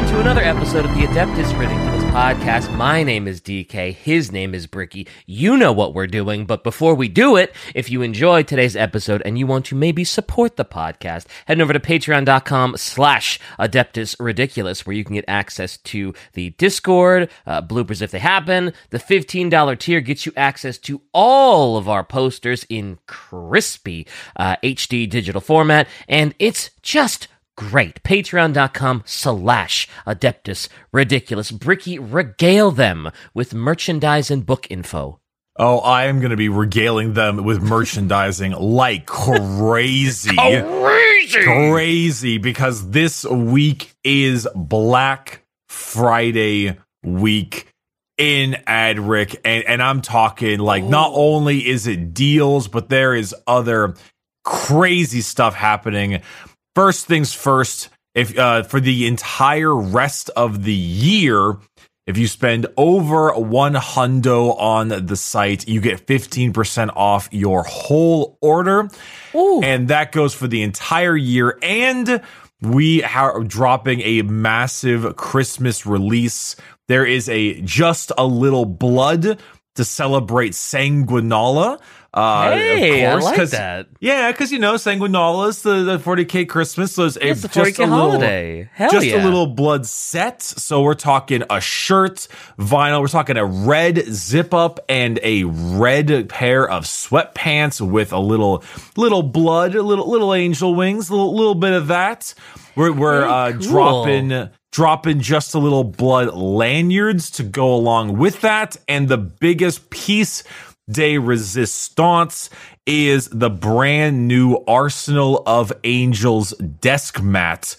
on to another episode of the Adeptus Ridiculous podcast. My name is DK. His name is Bricky. You know what we're doing, but before we do it, if you enjoyed today's episode and you want to maybe support the podcast, head over to patreon.com slash Adeptus Ridiculous, where you can get access to the Discord, uh, bloopers if they happen. The $15 tier gets you access to all of our posters in crispy uh, HD digital format, and it's just great. Patreon.com slash Adeptus Ridiculous. Bricky, regale them with merchandise and book info. Oh, I am going to be regaling them with merchandising like crazy. Crazy! Crazy because this week is Black Friday week in Orchid. And, and I'm talking like not only is it deals, but there is other crazy stuff happening. First things first, if uh, for the entire rest of the year, if you spend over one hundo on the site, you get 15% off your whole order. Ooh. And that goes for the entire year. And we are dropping a massive Christmas release. There is a just a little blood to celebrate Sanguinala. Uh, Hey, I like that. Yeah, because you know Sanguinala is the, the 40k Christmas, it's, a- It's the just 40K a little holiday. Hell just yeah. a little blood set. So we're talking a shirt, vinyl. We're talking a red zip up and a red pair of sweatpants with a little little blood, a little little angel wings, a little, little bit of that. We're we're uh, cool. dropping dropping just a little blood lanyards to go along with that, and the biggest piece de resistance is the brand new Arsenal of Angels desk mat,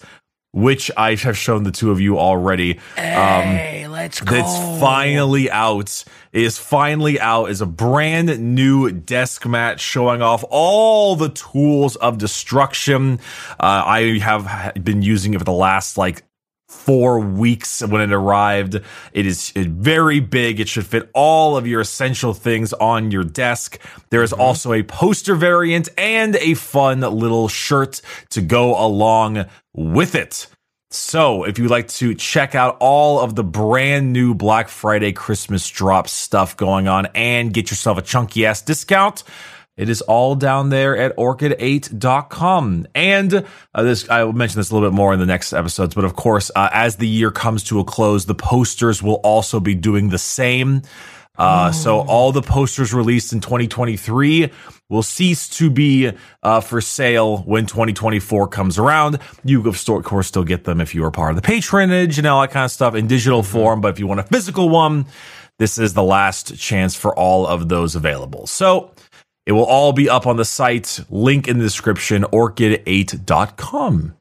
which I have shown the two of you already. Um, Hey, let's go. that's finally out. Is finally out is a brand new desk mat showing off all the tools of destruction. Uh, I have been using it for the last like four weeks when it arrived. It is very big. It should fit all of your essential things on your desk. There is mm-hmm. also a poster variant and a fun little shirt to go along with it. So, if you'd like to check out all of the brand new Black Friday Christmas drop stuff going on and get yourself a chunky ass discount, it is all down there at orchid8.com. And uh, this, I will mention this a little bit more in the next episodes, but of course, uh, as the year comes to a close, the posters will also be doing the same. Uh, so all the posters released in 2023 will cease to be uh, for sale when 2024 comes around. You of course still get them if you are part of the patronage and all that kind of stuff in digital form. But if you want a physical one, this is the last chance for all of those available. So it will all be up on the site. Link in the description, orchid8.com.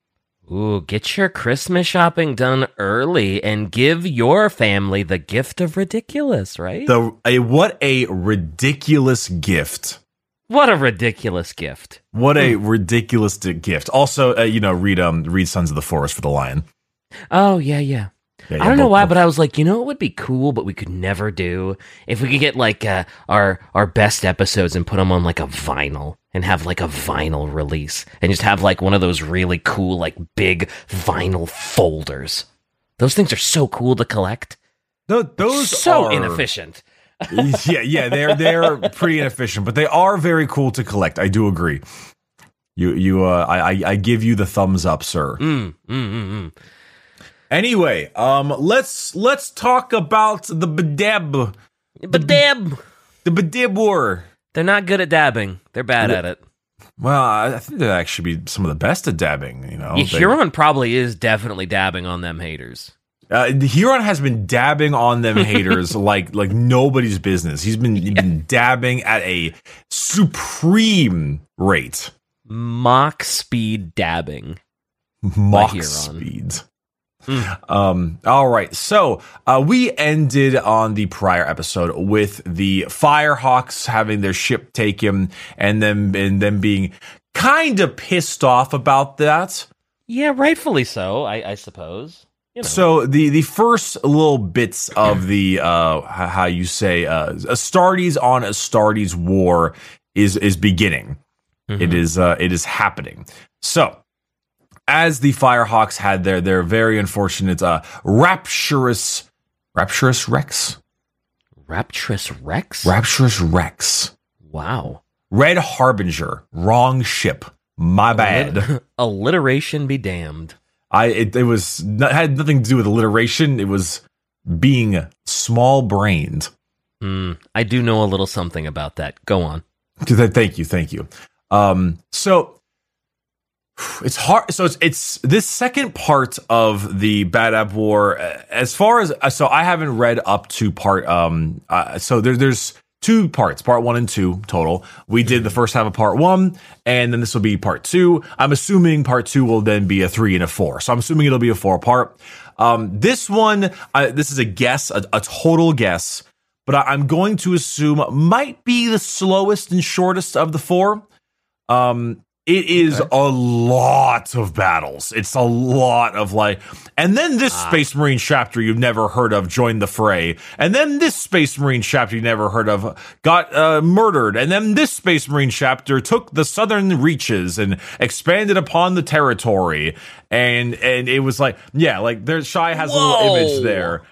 Ooh, get your Christmas shopping done early and give your family the gift of ridiculous, right? The a, what a ridiculous gift. what a ridiculous gift. What a ridiculous gift. Also, uh, you know, read um read Sons of the Forest for the Lion. Oh, yeah, yeah. Yeah, I don't know both- why, both- but I was like, you know, what would be cool, but we could never do if we could get like uh, our our best episodes and put them on like a vinyl and have like a vinyl release and just have like one of those really cool like big vinyl folders. Those things are so cool to collect. No, those so are, inefficient. yeah, yeah, they're they're pretty inefficient, but they are very cool to collect. I do agree. You you uh, I I- I give you the thumbs up, sir. Mm, mm, mm, mm. Anyway, um, let's let's talk about the Badab, But dab, the Badab war. they're not good at dabbing. They're bad at it. Well, I think they'd actually be some of the best at dabbing. You know, Yeah, They- Huron probably is definitely dabbing on them haters. Uh, Huron has been dabbing on them haters like like nobody's business. He's been, he's been dabbing at a supreme rate, Mach speed dabbing. mock Huron. Mm. Um, all right, so uh, we ended on the prior episode with the Firehawks having their ship taken, and then and them being kind of pissed off about that. Yeah, rightfully so, I, I suppose. You know. So the the first little bits of the uh how you say uh Astartes on Astartes war is is beginning. Mhm. It is uh it is happening. So as the Firehawks had their their very unfortunate uh, rapturous rapturous Rex Rapturous Rex? rapturous Rex wow. Red Harbinger wrong ship my bad Alliteration be damned. I it, it was not, had nothing to do with alliteration it was being small brained Hmm. I do know a little something about that. Go on. thank you thank you um so it's hard so it's it's this second part of the Badab war uh, as far as uh, so i haven't read up to part um uh, so there, there's two parts part one and two total. We did the first half of part one and then this will be part two. I'm assuming part two will then be a three and a four so i'm assuming it'll be a four part. Um this one uh, this is a guess a, a total guess but I, i'm going to assume might be the slowest and shortest of the four. Um, it is Okay. a lot of battles. It's a lot of like, and then this Ah. Space Marine chapter you've never heard of joined the fray, and then this Space Marine chapter you never heard of got uh, murdered, and then this Space Marine chapter took the southern reaches and expanded upon the territory, and and it was like, yeah, like there's Shy has a little image there,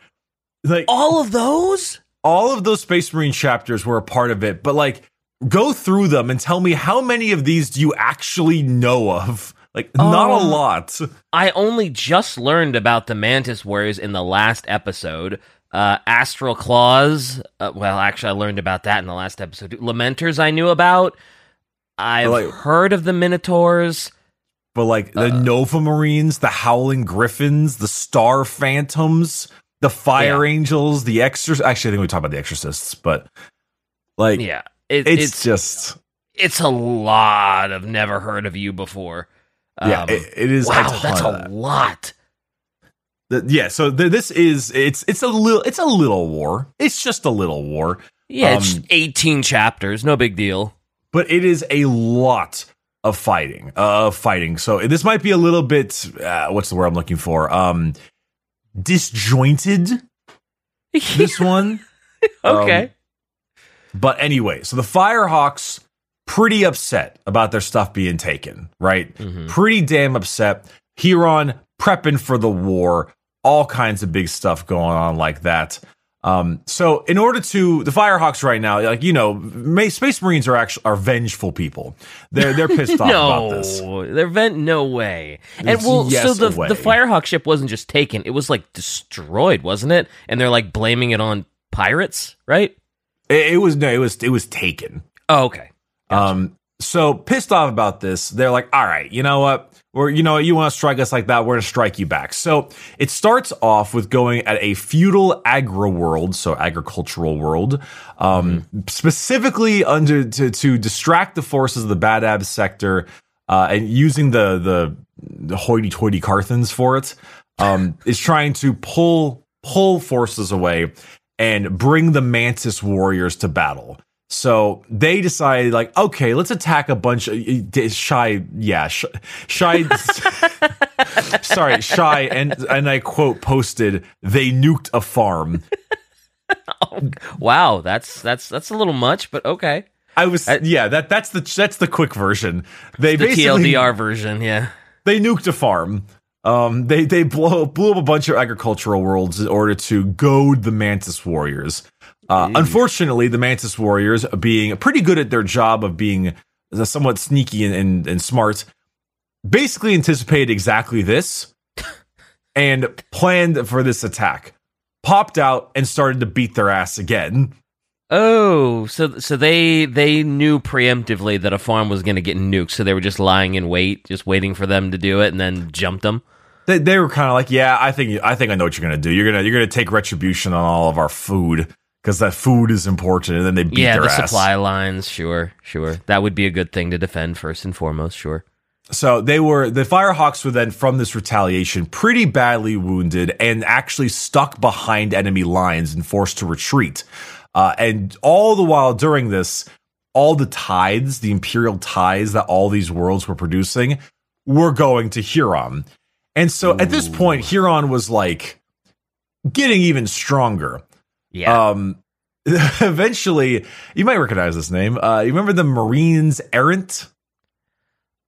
like All of those? all of those Space Marine chapters were a part of it, but like go through them and tell me how many of these do you actually know of? Like not a Um, lot. I only just learned about the Mantis Warriors in the last episode. Uh, Astral Claws. Uh, well, actually, I learned about that in the last episode. Lamenters, I knew about. I've Like- heard of the Minotaurs. But like the uh, Nova Marines, the Howling Griffins, the Star Phantoms, the Fire Angels, the Exorcists. Actually, I think we talked about the Exorcists, but like Yeah, it, it's, it's just it's a lot of never heard of you before. yeah, Um, it, it is. wow, ton that's a that. lot. The- yeah, so th- this is it's it's a little it's a little war. It's just a little war. Yeah, it's Um, 18 chapters, no big deal. but it is a lot of fighting uh, of fighting so this might be a little bit uh, what's the word i'm looking for um disjointed this one okay. Um, but anyway so the firehawks pretty upset about their stuff being taken right Mhm. pretty damn upset huron prepping for the war all kinds of big stuff going on like that um, so in order to the Firehawks right now, like you know, Space Marines are actually are vengeful people. They're they're pissed off about this. They're vent. No way. And It's well, yes so the away. the Firehawk ship wasn't just taken; it was like destroyed, wasn't it? And they're like blaming it on pirates, right? It, it was no, it was it was taken. Oh, okay. Um, so pissed off about this, they're like, all right, you know what? Or you know, what? you want to strike us like that, we're gonna strike you back. So it starts off with going at a feudal agro world, so agricultural world, um, specifically under to to distract the forces of the Badab sector, uh, and using the the the hoity-toity Carthans for it, um, is trying to pull pull forces away and bring the Mantis warriors to battle. So they decided, like, okay, let's attack a bunch of shy, yeah, sh- shy. sorry, shy, and and I quote posted, they nuked a farm. Wow, that's that's that's a little much, but okay. I was, uh, yeah, that that's the that's the quick version. They The basically TLDR version, yeah. they nuked a farm. Um, they they blow blew up a bunch of agricultural worlds in order to goad the Mantis warriors. Uh, unfortunately, the Mantis warriors, being pretty good at their job of being somewhat sneaky and, and, and smart, basically anticipated exactly this and planned for this attack. Popped out and started to beat their ass again. Oh, so so they they knew preemptively that a farm was going to get nuked, so they were just lying in wait, just waiting for them to do it, and then jumped them. They, they were kind of like, yeah, I think I think I know what you're gonna do. You're gonna you're gonna take retribution on all of our food because that food is important. And then they beat yeah, their the ass. supply lines. Sure, sure. That would be a good thing to defend first and foremost. Sure. So they were the Firehawks were then from this retaliation pretty badly wounded and actually stuck behind enemy lines and forced to retreat. Uh, and all the while during this, all the tides, the imperial tides that all these worlds were producing, were going to Huron. And so at this point, Huron was like getting even stronger. Yeah. Um, eventually, you might recognize this name. Uh, you remember the Marines Errant?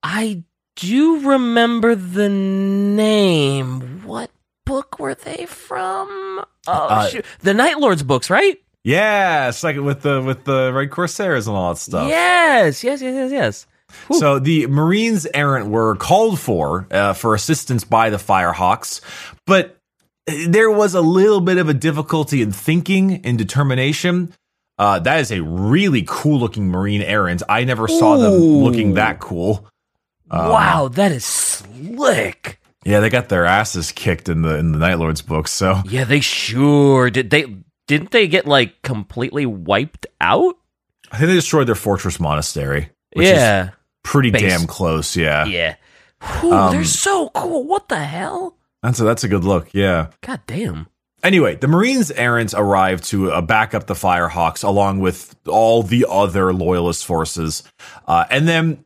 I do remember the name. What book were they from? Oh, Uh, the Night Lords books, right? Yeah, it's like with the with the red corsairs and all that stuff. Yes, yes, yes, yes, yes. So the Marines errant were called for uh, for assistance by the Firehawks, but there was a little bit of a difficulty in thinking and determination. Uh, that is a really cool looking Marine errant. I never saw them looking that cool. Um, wow, that is slick. Yeah, they got their asses kicked in the in the Night Lords books. So Yeah, they sure did. They didn't they get like completely wiped out? I think they destroyed their fortress monastery, which yeah, is pretty Base. damn close. Yeah, yeah. Whew, Um, they're so cool. What the hell? that's a that's a good look. Yeah. God damn. Anyway, the Marines errant arrived to uh, back up the Firehawks along with all the other loyalist forces. Uh, and then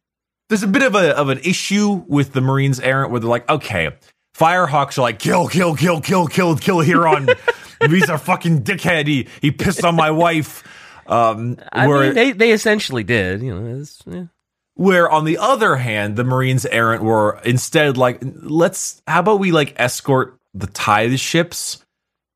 there's a bit of a of an issue with the Marines errant where they're like, okay, Firehawks are like, kill, kill, kill, kill, kill, kill Huron. He's a fucking dickhead. He, he pissed on my wife. Um, I where, mean, they they essentially did. You know, yeah. where on the other hand, the Marines errant were instead like, let's, how about we like escort the tithe ships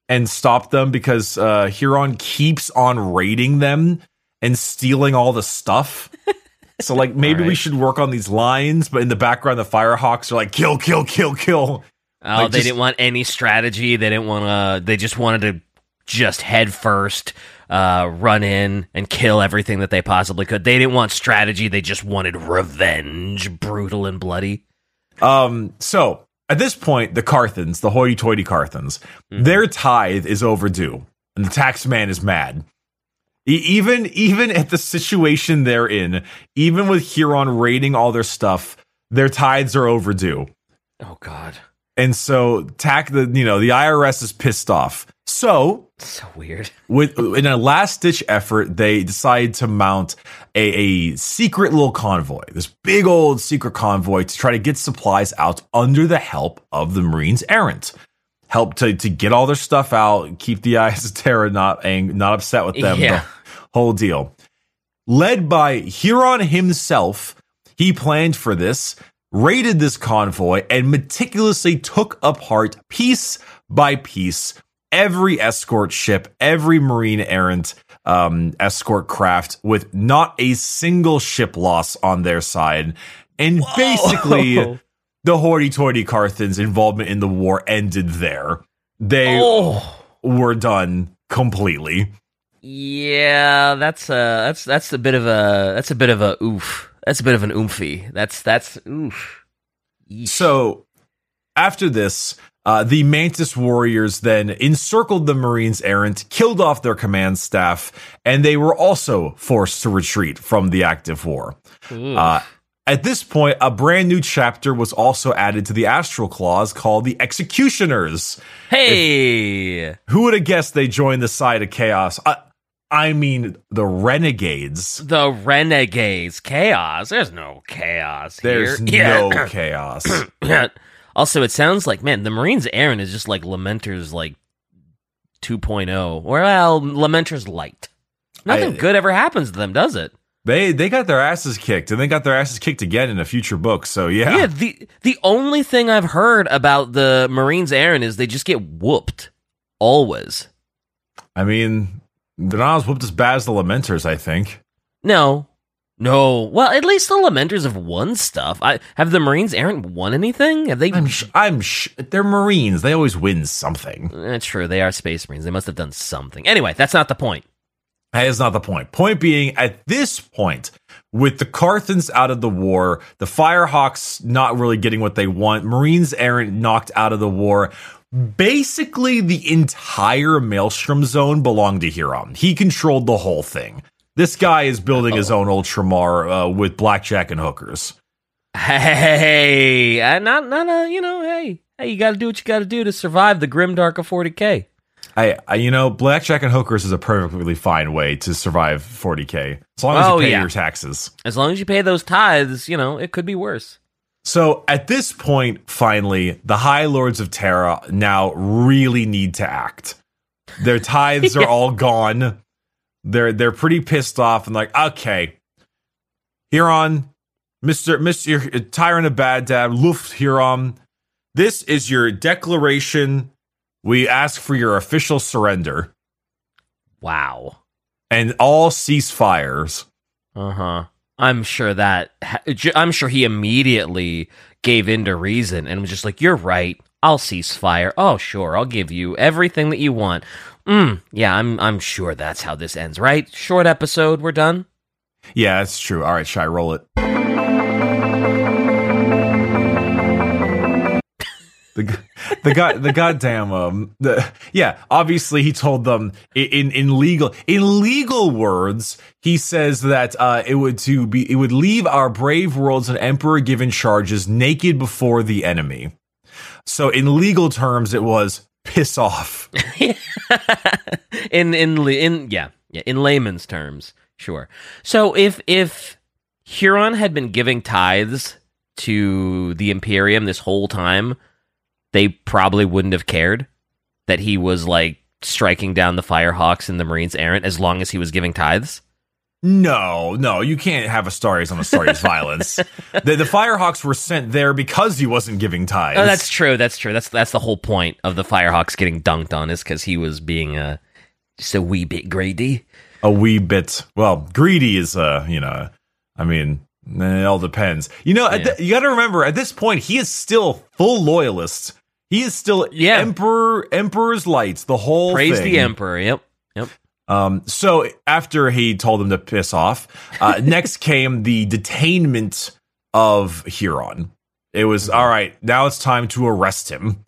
and stop them because uh, Huron keeps on raiding them and stealing all the stuff. So like maybe we should work on these lines, but in the background the Firehawks are like kill, kill, kill, kill. Oh, Like, they just- didn't want any strategy. They didn't want to. They just wanted to just head first, uh, run in and kill everything that they possibly could. They didn't want strategy. They just wanted revenge, brutal and bloody. Um, so at this point, the Carthans, the hoity-toity Carthans, Mhm. their tithe is overdue, and the tax man is mad. E- even even at the situation they're in, even with Huron raiding all their stuff, their tithes are overdue. Oh God, And so tack the you know the IRS is pissed off. So so weird. with in a last ditch effort, they decide to mount a, a secret little convoy, this big old secret convoy to try to get supplies out under the help of the Marines errant. Help to, to get all their stuff out, keep the eyes of Terra not ang- not upset with them. Yeah. The whole deal. Led by Huron himself, he planned for this, raided this convoy, and meticulously took apart piece by piece every escort ship, every marine errant um, escort craft, with not a single ship loss on their side. And basically, the hoity-toity Carthans' involvement in the war ended there. They oh. were done completely. Yeah, that's a that's that's a bit of a that's a bit of a oof. That's a bit of an oomphy. That's that's oof. Yeesh. So after this, uh, the Mantis warriors then encircled the Marines errant, killed off their command staff, and they were also forced to retreat from the active war. Uh, at this point, a brand new chapter was also added to the Astral Claws called the Executioners. hey, Who would have guessed they joined the side of chaos? Uh, I mean, the Renegades. the renegades, chaos. There's no chaos There's here. no chaos. Also, it sounds like man, the Marines Errant is just like Lamenter's like 2.0, or well, Lamenter's light. Nothing I- good ever happens to them, does it? They they got their asses kicked, and they got their asses kicked again in a future book. So yeah, Yeah, the the only thing I've heard about the Marines Errant is they just get whooped always. I mean, they're not as whooped as bad as the Lamenters. I think. No. No. Well, at least the Lamenters have won stuff. I have the Marines aren't won anything? Have they I'm sh- I'm sh- they're Marines. They always win something. That's true. They are Space Marines. They must have done something. Anyway, that's not the point. That is not the point. Point being, at this point, with the Carthans out of the war, the Firehawks not really getting what they want, Marines errant knocked out of the war. Basically, the entire Maelstrom zone belonged to Huron. He controlled the whole thing. This guy is building his own Ultramar uh, with blackjack and hookers. Hey, uh, not not a you know. Hey, hey, you got to do what you got to do to survive the grim dark of 40k. I, I, you know, blackjack and hookers is a perfectly fine way to survive 40k as long as Oh, you pay yeah. your taxes. As long as you pay those tithes, you know it could be worse. So at this point, finally, the High Lords of Terra now really need to act. Their tithes are all gone. They're they're pretty pissed off and like, okay, Huron, Mr. Mr. Tyrant of Bad Dad, Lufgt Huron, this is your declaration. We ask for your official surrender Wow. and all ceasefires. Uh huh. I'm sure that I'm sure he immediately gave in to reason and was just like, "You're right. I'll cease fire. Oh, sure. I'll give you everything that you want." Mm, yeah, I'm I'm sure that's how this ends, right? Short episode. We're done. Yeah, that's true. All right, shy, roll it. The guy the goddamn um the yeah obviously he told them in in legal in legal words he says that uh it would to be it would leave our brave worlds and emperor given charges naked before the enemy. So in legal terms it was piss off. In in in yeah yeah in layman's terms sure. So if if huron had been giving tithes to the imperium this whole time they probably wouldn't have cared that he was like striking down the Firehawks and the Marines errant as long as he was giving tithes? No, no, you can't have a Astartes on Astartes violence. The, the Firehawks were sent there because he wasn't giving tithes. Oh, that's true. That's true. That's that's the whole point of the Firehawks getting dunked on is because he was being uh, just a wee bit greedy. A wee bit. Well, greedy is uh, you know, I mean, it all depends. You know, yeah. you got to remember at this point he is still full loyalist he is still yeah. Emperor Emperor's lights, the whole Praise thing. the Emperor. Yep. Yep. Um, so after he told them to piss off, uh, next came the detainment of Huron. It was mm-hmm. all right. Now it's time to arrest him.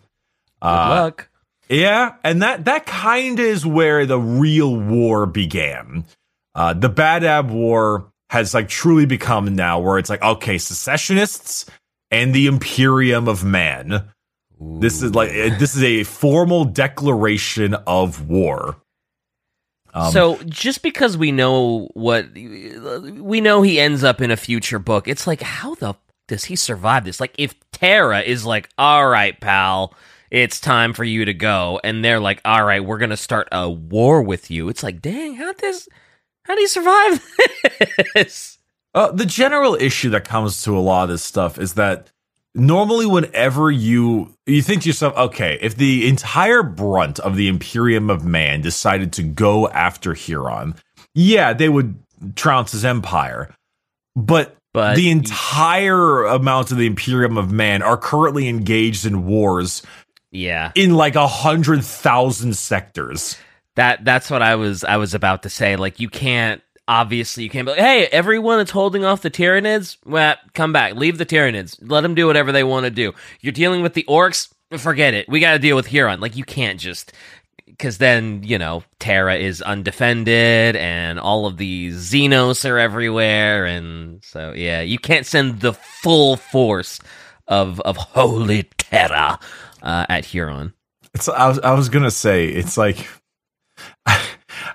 Good uh, luck. Yeah, and that that kind of is where the real war began. Uh, the Badab War has like truly become now where it's like okay, secessionists and the Imperium of Man this is like this is a formal declaration of war. Um, so just because we know what we know he ends up in a future book, it's like how the does he survive this? Like if Terra is like, "All right, pal, it's time for you to go," and they're like, "All right, we're gonna start a war with you," it's like, dang, how this? How do you survive this? Uh, the general issue that comes to a lot of this stuff is that normally whenever you you think to yourself okay if the entire brunt of the imperium of man decided to go after huron yeah they would trounce his empire. But but the entire amount of the imperium of man are currently engaged in wars yeah. in like a hundred thousand sectors. That that's what i was i was about to say. Like you can't obviously you can't be like, hey, everyone that's holding off the Tyranids, well, come back. Leave the Tyranids. Let them do whatever they want to do. You're dealing with the orcs, forget it. We got to deal with Huron. Like, you can't just. Because then, you know, Terra is undefended and all of these Xenos are everywhere. And so, yeah, you can't send the full force of, of Holy Terra uh, at Huron. It's, I was, I was going to say, it's like.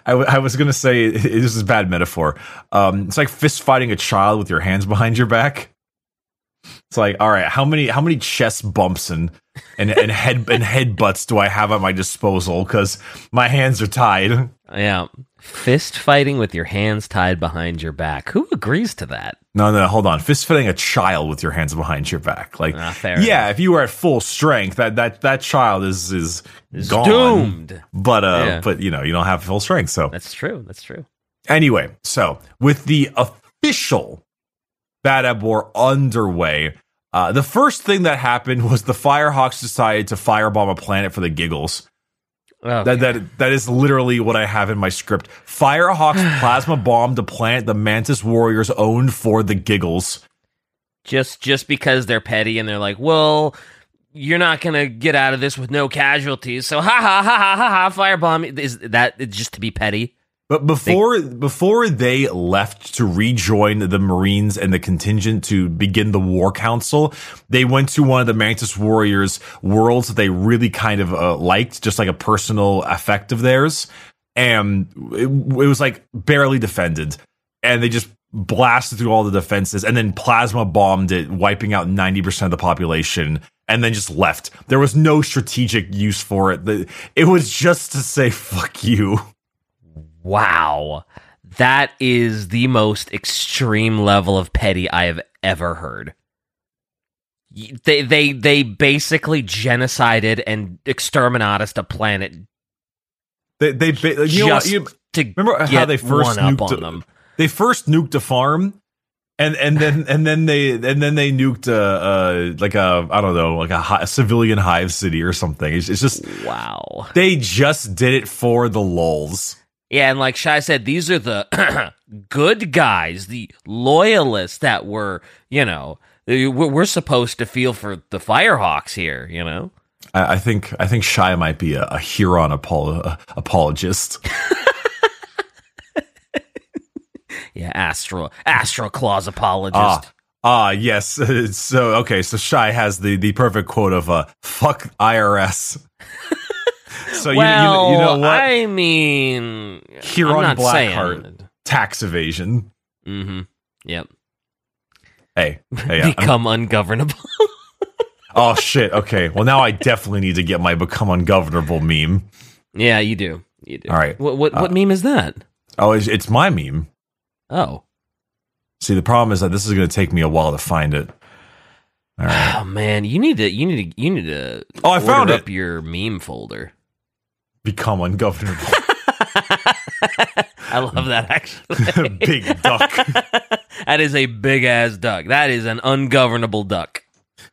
I, w- I was gonna say this is bad metaphor. Um, it's like fist fighting a child with your hands behind your back. It's like, all right, how many how many chest bumps and and, and head and head butts do I have at my disposal? Because my hands are tied. Yeah, fist fighting with your hands tied behind your back. Who agrees to that? No, no, hold on. Fist fighting a child with your hands behind your back. Like, ah, yeah, enough. if you were at full strength, that that that child is is, is gone. doomed. But uh, yeah. but you know, you don't have full strength, so that's true. That's true. Anyway, so with the official Badab War underway, uh, the first thing that happened was the Firehawks decided to firebomb a planet for the giggles. Okay. That that that is literally what I have in my script. Firehawks plasma bomb a plant the Mantis Warriors owned for the giggles. Just just because they're petty and they're like, well, you're not gonna get out of this with no casualties. So ha ha ha ha ha ha firebomb is that just to be petty? But before they, before they left to rejoin the Marines and the contingent to begin the War Council, they went to one of the Mantis Warriors worlds that they really kind of uh, liked, just like a personal affect of theirs, and it, it was like barely defended, and they just blasted through all the defenses and then plasma bombed it, wiping out ninety percent of the population. And then just left. There was no strategic use for it. It was just to say "fuck you." Wow. That is the most extreme level of petty I have ever heard. They they they basically genocided and exterminated a planet They they ba- you know what, just you, to remember how they first nuked on them. they first nuked a farm and and then and then they and then they nuked a, uh like a I don't know like a, hi- a civilian hive city or something. It's, it's just Wow. they just did it for the lulls. Yeah, and like Shai said, these are the good guys, the loyalists that were, you know, we're supposed to feel for the Firehawks here, you know? I, think I think Shy might be a, a Huron apolo- uh, apologist. Yeah, Astro Astro Claws apologist. Ah, ah, yes. So okay, so Shy has the the perfect quote of uh, "fuck IRS." so you, well, you, you know what? I mean, I'm not Blackheart. saying. Tax evasion. Mm-hmm. Yep. Hey, hey, I'm- Become ungovernable. oh shit. Okay, well now I definitely need to get my "become ungovernable" meme. yeah, you do. You do. All right. What what, what Uh, meme is that? Oh, it's, it's my meme. Oh. See, the problem is that this is going to take me a while to find it. Right. Oh man, you need to you need to you need to Oh, I found up it. your meme folder. Become ungovernable. I love that actually. Big duck. that is a big ass duck. That is an ungovernable duck.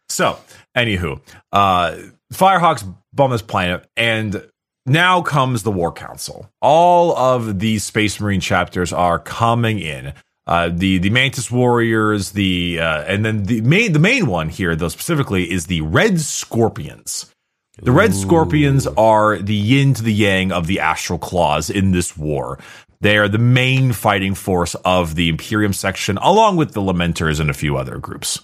So, anywho, uh, Firehawks bomb this planet, and now comes the War Council. All of these Space Marine chapters are coming in. Uh, the the Mantis Warriors, the uh, and then the main the main one here though specifically is the Red Scorpions. The Red Scorpions are the yin to the yang of the Astral Claws in this war. They are the main fighting force of the Imperium section, along with the Lamenters and a few other groups.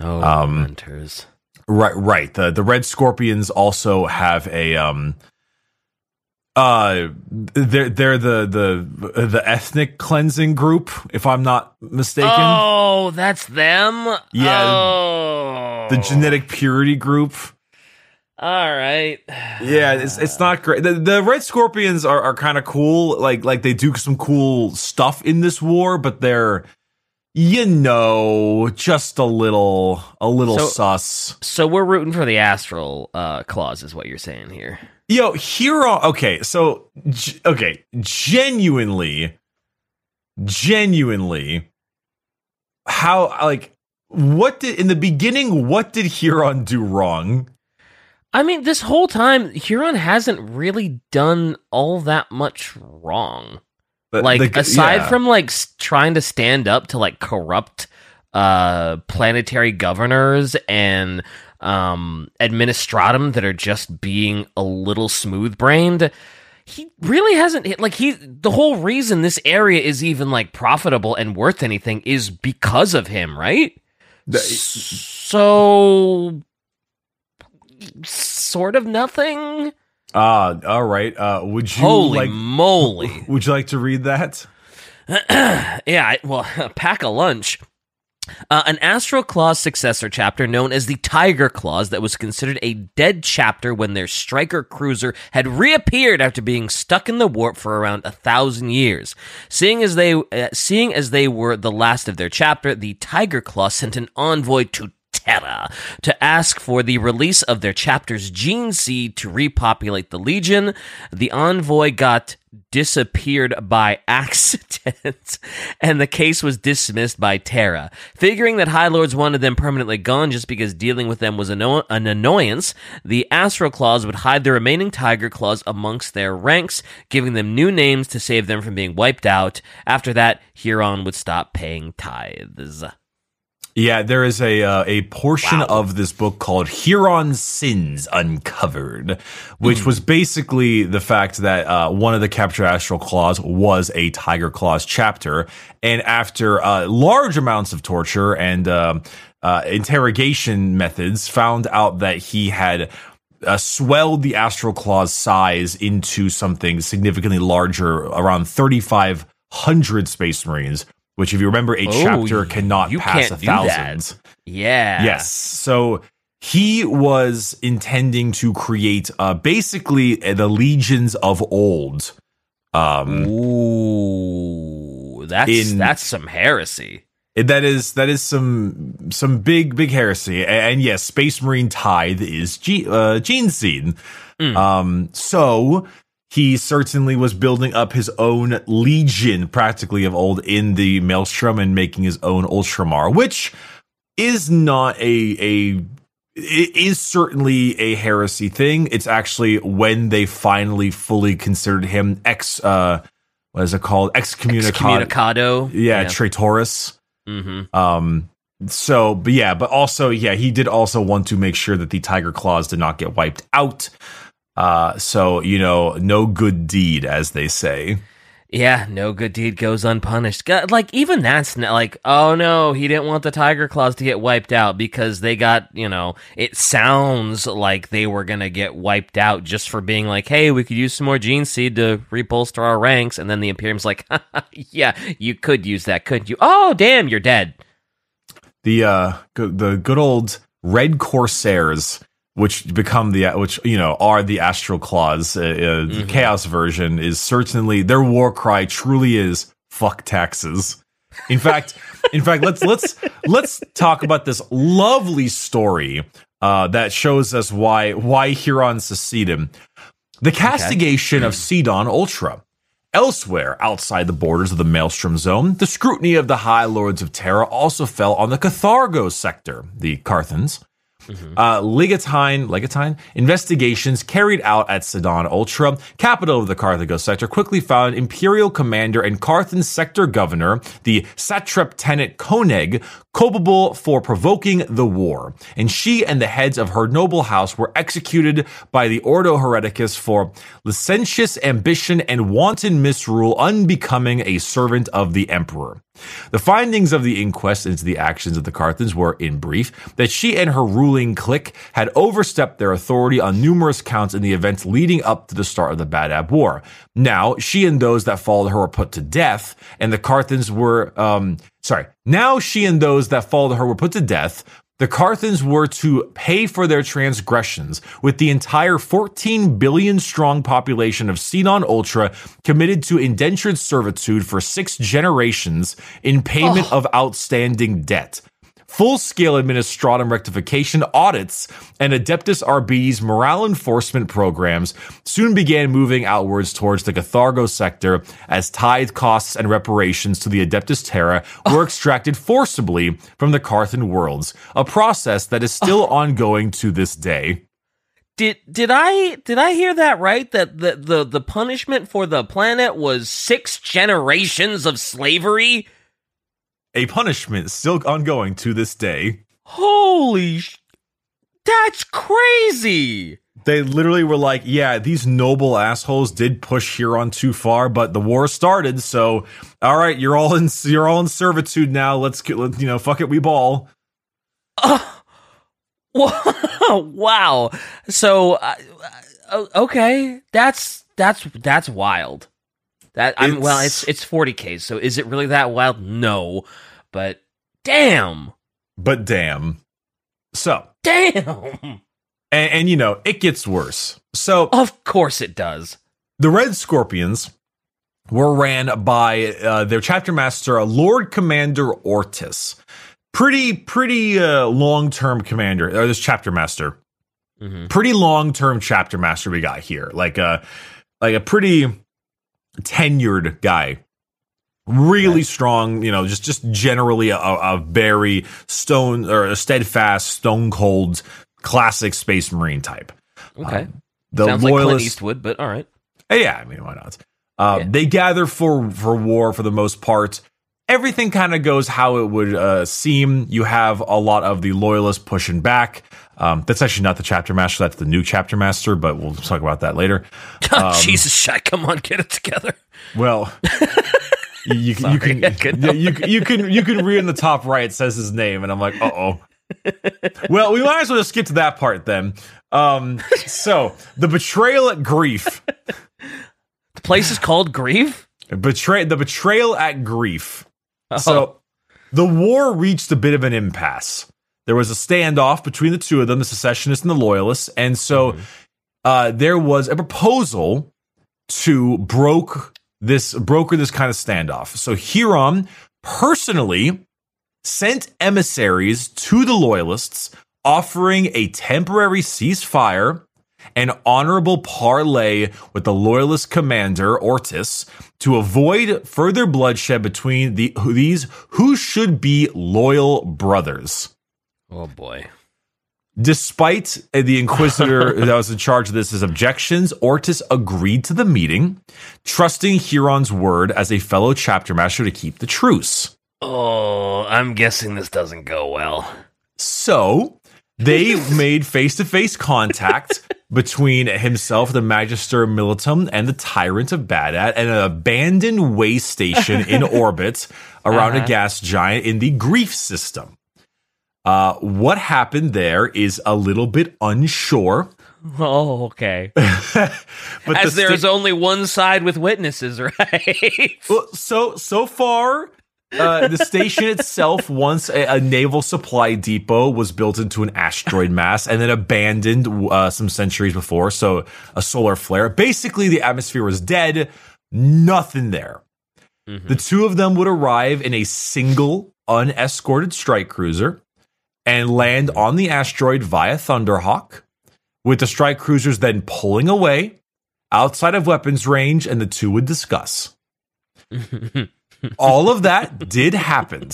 Oh, Um, mentors. Right, right. The the Red Scorpions also have a um uh they're they're the the the ethnic cleansing group, if I'm not mistaken. Oh, that's them. Yeah, Oh. The genetic purity group. All right. Yeah, it's it's not great. The, the Red Scorpions are, are kind of cool. Like like they do some cool stuff in this war, but they're you know just a little a little So- sus. So we're rooting for the astral uh, claws, is what you're saying here. Yo, hero. Okay, so g- okay, genuinely, genuinely, how like what did in the beginning? What did Huron do wrong? I mean, this whole time, Huron hasn't really done all that much wrong. The- like the- aside yeah. from like trying to stand up to like corrupt uh planetary governors and um administratum that are just being a little smooth brained he really hasn't hit like he the whole reason this area is even like profitable and worth anything is because of him right The- so sort of nothing Ah, all right. Uh, would you holy like? moly Would you like to read that? yeah, I- well, pack a lunch. Uh, an Astral Claws successor chapter known as the Tiger Claws that was considered a dead chapter when their striker cruiser had reappeared after being stuck in the warp for around a thousand years. Seeing as they, uh, seeing as they were the last of their chapter, the Tiger Claw sent an envoy to Terra to ask for the release of their chapter's gene seed to repopulate the Legion. The envoy got disappeared by accident, and the case was dismissed by Terra. Figuring that High Lords wanted them permanently gone just because dealing with them was anno- an annoyance, the Astral Claws would hide the remaining Tiger Claws amongst their ranks, giving them new names to save them from being wiped out. After that, Huron would stop paying tithes. Yeah, there is a uh, a portion Wow. of this book called Huron Sins Uncovered, which Hmm. was basically the fact that uh, one of the Capture Astral Claws was a Tiger Claws chapter, and after uh, large amounts of torture and um uh, interrogation methods, found out that he had. Uh, swelled the astral claw's size into something significantly larger, around 3,500 space marines. Which, if you remember, a Oh, chapter cannot pass a thousand. Yeah. Yes. So he was intending to create uh, basically uh, the legions of old. Um, Ooh. That's In- that's some heresy. That is that is some some big big heresy, and yes, Space Marine Tithe is G, uh, Gene Seed. Um, so he certainly was building up his own legion, practically of old, in the Maelstrom and making his own Ultramar, which is not a a it is certainly a heresy thing. It's actually when they finally fully considered him ex uh what is it called excommunicado. Excommunicado. Yeah, traitorous. Mm-hmm. Um so but yeah, but also yeah, he did also want to make sure that the Tiger Claws did not get wiped out. Uh so you know, no good deed as they say. Yeah, no good deed goes unpunished. God, Like even that's not like, oh no, he didn't want the tiger claws to get wiped out because they got, you know, it sounds like they were gonna get wiped out just for being like, hey, we could use some more gene seed to rebolster our ranks, and then the Imperium's like, yeah, you could use that, couldn't you? Oh damn, you're dead. the uh the good old red corsairs which become the which you know are the astral claws uh, uh, the chaos version is certainly their war cry truly is fuck taxes. In fact in fact let's let's let's talk about this lovely story uh that shows us why why huron seceded. The castigation of Sidon Ultra. Elsewhere, outside the borders of the Maelstrom Zone, the scrutiny of the High Lords of Terra also fell on the Carthago sector, the Carthans. Uh, Legatine, Legatine investigations carried out at Sidon Ultra, capital of the Carthago sector, quickly found Imperial commander and Carthan sector governor, the satrap tenant Koneg, culpable for provoking the war. And she and the heads of her noble house were executed by the Ordo Hereticus for licentious ambition and wanton misrule unbecoming a servant of the emperor. The findings of the inquest into the actions of the Carthans were, in brief, that she and her ruling clique had overstepped their authority on numerous counts in the events leading up to the start of the Badab War. Now, she and those that followed her were put to death, and the Carthans were, um, sorry, now she and those that followed her were put to death, the Carthans were to pay for their transgressions, with the entire 14 billion strong population of Sidon Ultra committed to indentured servitude for six generations in payment oh. of outstanding debt. Full scale administratum rectification audits and Adeptus Arbites morale enforcement programs soon began moving outwards towards the Carthago sector as tithe costs and reparations to the Adeptus Terra were extracted forcibly from the Carthan worlds, a process that is still oh. ongoing to this day. Did did I did I hear that right? That the the, the punishment for the planet was six generations of slavery? A punishment still ongoing to this day. Holy sh- That's crazy. They literally were like, yeah, these noble assholes did push Huron too far, but the war started, so all right, you're all in you're all in servitude now. Let's get you know, fuck it, we ball. wow. So uh, uh, okay, that's that's that's wild. That I'm well, It's- it's it's 40k. So is it really that wild? No. But damn. But damn. So, Damn. and, and you know, it gets worse. So, Of course it does. the Red Scorpions were ran by uh, their chapter master, Lord Commander Ortis. Pretty, pretty uh, long term commander, or this chapter master. Mhm. Pretty long term chapter master we got here. Like a, like a pretty tenured guy. Really strong, you know, just just generally a, a very stone or a steadfast, stone cold, classic space marine type. Okay. The Sounds like Clint loyalist, Eastwood, but all right. Uh, Yeah, I mean, why not? Uh, Yeah. They gather for for war for the most part. Everything kind of goes how it would uh, seem. You have a lot of the loyalists pushing back. Um, that's actually not the chapter master. That's the new chapter master, but we'll talk about that later. Um, Jesus, shit, come on, get it together. Well, you, you, can- you can yeah, you, you can you can read in the top right. It says his name, and I'm like, uh oh. well, we might as well just skip to that part then. Um, so the betrayal at grief. The place is called grief. Betray the betrayal at grief. Oh. So the war reached a bit of an impasse. There was a standoff between the two of them, the secessionists and the loyalists, and so Mm-hmm. uh, there was a proposal to broke this brokered this kind of standoff. So Huron personally sent emissaries to the loyalists offering a temporary ceasefire an honorable parley with the loyalist commander Ortis to avoid further bloodshed between the these who should be loyal brothers. Oh boy. Despite the inquisitor that was in charge of this his objections, Ortis agreed to the meeting, trusting Huron's word as a fellow chapter master to keep the truce. Oh, I'm guessing this doesn't go well. So, they made face to face contact between himself, the Magister Militum, and the Tyrant of Badab, and an abandoned way station in orbit around uh-huh. a gas giant in the Grief system. Uh, what happened there is a little bit unsure. Oh, okay. but As the there sta- only one side with witnesses, right? well, so so far, uh, the station itself, once a, a, naval supply depot, was built into an asteroid mass and then abandoned uh, some centuries before. So a solar flare. Basically, the atmosphere was dead. Nothing there. Mm-hmm. The two of them would arrive in a single unescorted strike cruiser and land on the asteroid via Thunderhawk, with the strike cruisers then pulling away outside of weapons range, and the two would discuss. All of that did happen.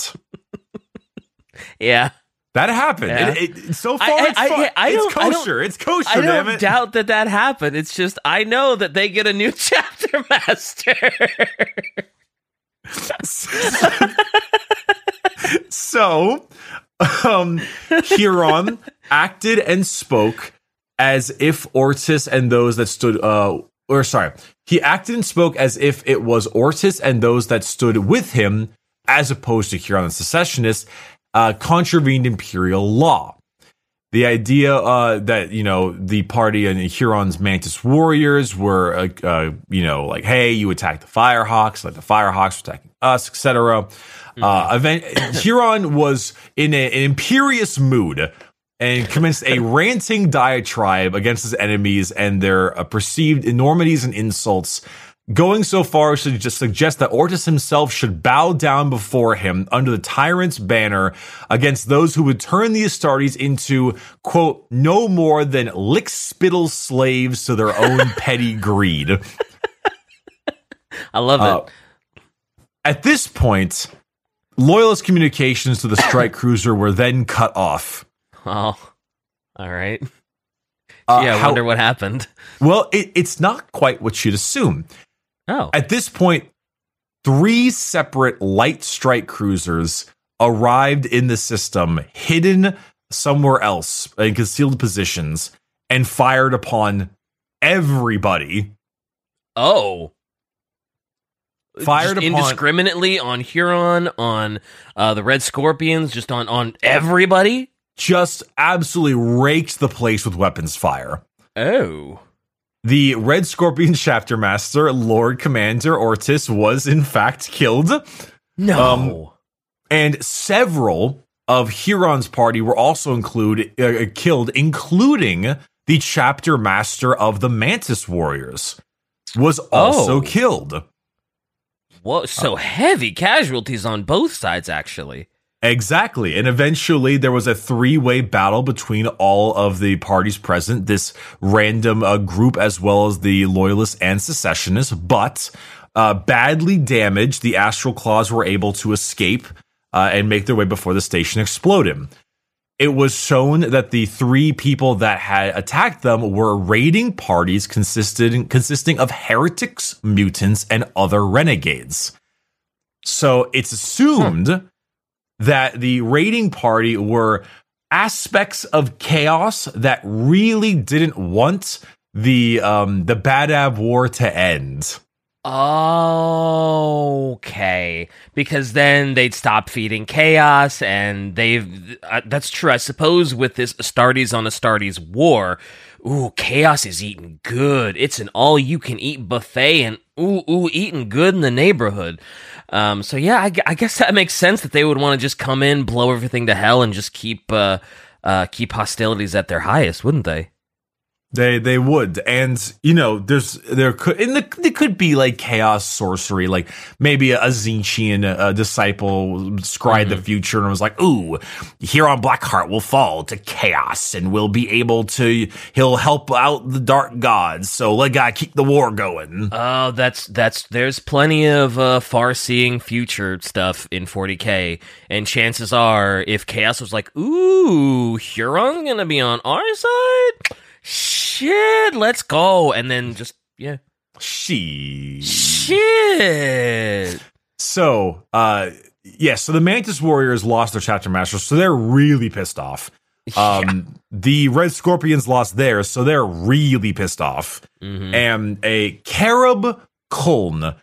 Yeah. That happened. Yeah. It, it, so far, I, it's, I, I, it's kosher. it's kosher. I don't doubt that that happened. It's just I know that they get a new chapter master. so, um, Huron acted and spoke as if Ortis and those that stood, uh, or sorry, he acted and spoke as if it was Ortis and those that stood with him, as opposed to Huron the secessionists, uh, contravened imperial law. The idea uh, that you know the party and Huron's Mantis warriors were, uh, uh, you know, like, hey, you attacked the Firehawks, like the Firehawks were attacking us, etc. Uh, event Huron was in a, an imperious mood and commenced a ranting diatribe against his enemies and their uh, perceived enormities and insults, going so far as to just suggest that Ortis himself should bow down before him under the tyrant's banner against those who would turn the Astartes into, quote, no more than lick spittle slaves to their own petty greed. I love it. Uh, at this point, Loyalist communications to the strike cruiser were then cut off. Oh, all right. Uh, yeah, I how, wonder what happened. Well, it, it's not quite what you'd assume. Oh. At this point, three separate light strike cruisers arrived in the system, hidden somewhere else in concealed positions, and fired upon everybody. Oh fired upon indiscriminately on Huron, on uh, the Red Scorpions, just on on everybody. Just absolutely raked the place with weapons fire. Oh. The Red Scorpion chapter master, Lord Commander Ortis, was in fact killed. No. Um, and several of Huron's party were also include, uh, killed, including the chapter master of the Mantis Warriors, was also oh. killed. Whoa, so uh, heavy casualties on both sides, actually. Exactly. And eventually there was a three way battle between all of the parties present, this random uh, group as well as the loyalists and secessionists. But uh, badly damaged, the Astral Claws were able to escape uh, and make their way before the station exploded it was shown that the three people that had attacked them were raiding parties consisted, consisting of heretics, mutants, and other renegades. So it's assumed huh. that the raiding party were aspects of chaos that really didn't want the um, the Badab War to end. Okay, because then they'd stop feeding chaos, and they've. Uh, that's true, I suppose. With this Astartes on Astartes war, ooh, chaos is eating good. It's an all-you-can-eat buffet, and ooh, ooh, eating good in the neighborhood. Um, so yeah, I, I guess that makes sense that they would want to just come in, blow everything to hell, and just keep uh, uh, keep hostilities at their highest, wouldn't they? They they would, and you know, there's there could and the, there could be like chaos sorcery, like maybe a, a Tzeentchian uh, disciple scried the future and was like, "Ooh, Huron Blackheart will fall to chaos and we'll be able to. He'll help out the dark gods, so let God keep the war going." Oh, that's that's there's plenty of uh, far-seeing future stuff in 40k, and chances are, if Chaos was like, "Ooh, Huron's gonna be on our side," shit, let's go, and then just yeah, She shit. So, uh, yeah, so the Mantis Warriors lost their chapter master, so they're really pissed off. Um, the Red Scorpions lost theirs, so they're really pissed off. Mhm. And a Carab Culln,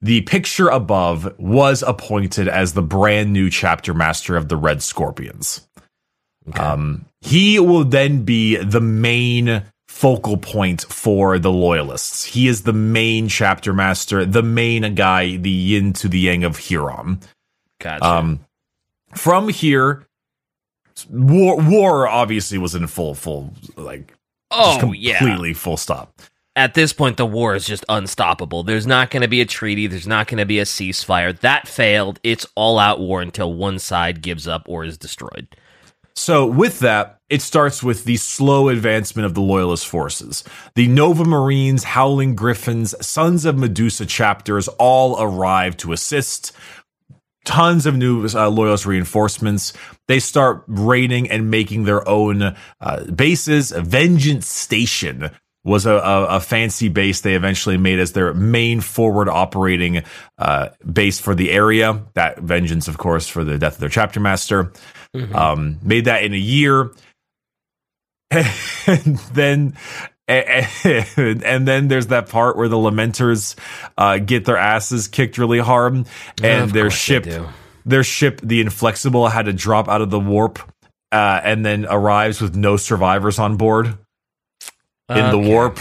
the picture above, was appointed as the brand new chapter master of the Red Scorpions. Okay. Um, he will then be the main focal point for the loyalists. He is the main chapter master, the main guy, the yin to the yang of Huron. Gotcha. Um, from here, war war obviously was in full full like just oh yeah. completely full stop. At this point, the war is just unstoppable. There's not going to be a treaty. There's not going to be a ceasefire. That failed. It's all-out war until one side gives up or is destroyed. So with that, it starts with the slow advancement of the loyalist forces. The Nova Marines, Howling Griffins, Sons of Medusa chapters all arrive to assist. Tons of new uh, loyalist reinforcements. They start raiding and making their own uh, bases. Vengeance Station was a, a, a fancy base they eventually made as their main forward operating uh, base for the area. That vengeance, of course, for the death of their chapter master. Um, made that in a year. and then and, and then there's that part where the lamenters uh, get their asses kicked really hard and Of their ship their ship the inflexible had to drop out of the warp uh, and then arrives with no survivors on board in the warp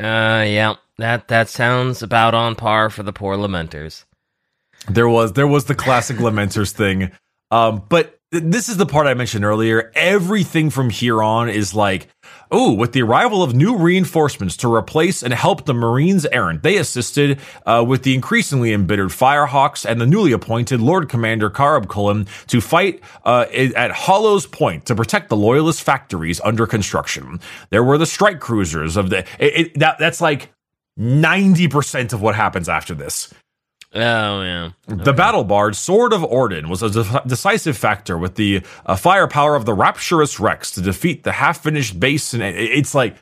Uh, yeah, that that sounds about on par for the poor lamenters. There was there was the classic Lamenters thing. Um, but th- this is the part I mentioned earlier. Everything from here on is like, oh, with the arrival of new reinforcements to replace and help the Marines errant, they assisted uh, with the increasingly embittered Firehawks and the newly appointed Lord Commander Carab Culln to fight uh, at Hollow's Point to protect the Loyalist factories under construction. There were the strike cruisers of the. It, it, that, that's like ninety percent of what happens after this. Oh yeah, The battle bard, Sword of Orden, was a de- decisive factor with the uh, firepower of the Rapturous Rex to defeat the half finished base. And it- it's like,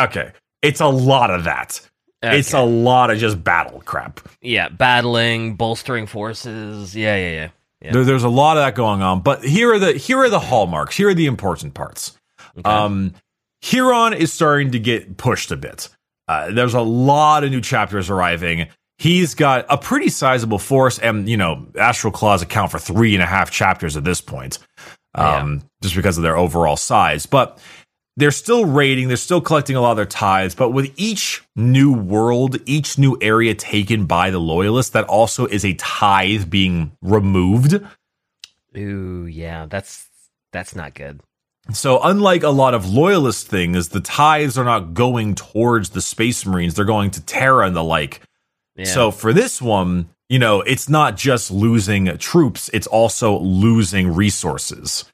okay, it's a lot of that. It's a lot of just battle crap. yeah, battling, bolstering forces. Yeah, yeah, yeah. Yeah. There, there's a lot of that going on. But here are the here are the hallmarks. Here are the important parts. Um, Huron is starting to get pushed a bit. Uh, there's a lot of new chapters arriving. He's got a pretty sizable force, and you know, Astral Claws account for three and a half chapters at this point, um, just because of their overall size. But they're still raiding, they're still collecting a lot of their tithes. But with each new world, each new area taken by the Loyalists, that also is a tithe being removed. Ooh, yeah. That's that's not good. So, unlike a lot of loyalist things, the tithes are not going towards the Space Marines; they're going to Terra and the like. Yeah. So, for this one, you know, it's not just losing troops; it's also losing resources.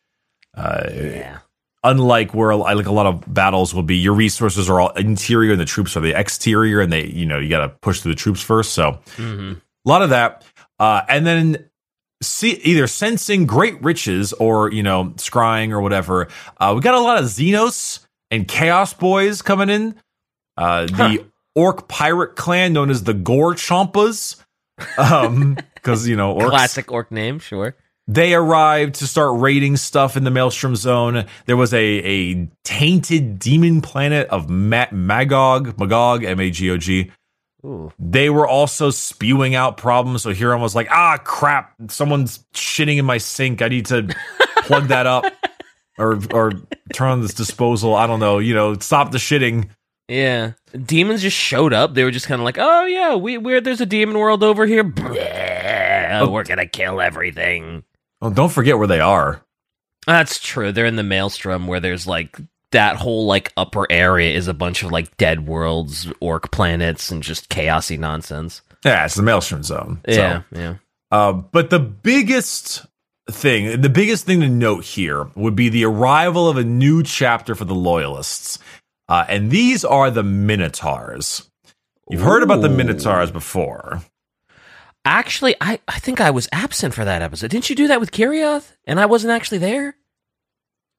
Uh, yeah, unlike where I like a lot of battles will be, your resources are all interior and the troops are the exterior, and they, you know, you got to push through the troops first. So, hmm a lot of that uh, and then see either sensing great riches or you know scrying or whatever uh, we got a lot of xenos and chaos boys coming in uh, the Huh. Orc pirate clan known as the gore chompas um because you know orcs classic orc name, sure. they arrived to start raiding stuff in the Maelstrom Zone. There was a, a tainted demon planet of Ma- Magog, Magog, M A G O G. They were also spewing out problems. So Huron was like, ah, crap, someone's shitting in my sink. I need to plug that up or or turn on this disposal. I don't know. You know, stop the shitting. Yeah. Demons just showed up. They were just kind of like, oh yeah, we we're there's a demon world over here. Bleh, we're gonna kill everything. Well, don't forget where they are. That's true. They're in the maelstrom where there's like that whole like upper area is a bunch of like dead worlds, orc planets, and just chaosy nonsense. Yeah, it's the Maelstrom Zone. So, Yeah, yeah. Uh, but the biggest thing, the biggest thing to note here would be the arrival of a new chapter for the Loyalists. Uh, and these are the Minotaurs. You've heard about the Minotaurs before. Actually, I, I think I was absent for that episode. Didn't you do that with Kirioth? And I wasn't actually there?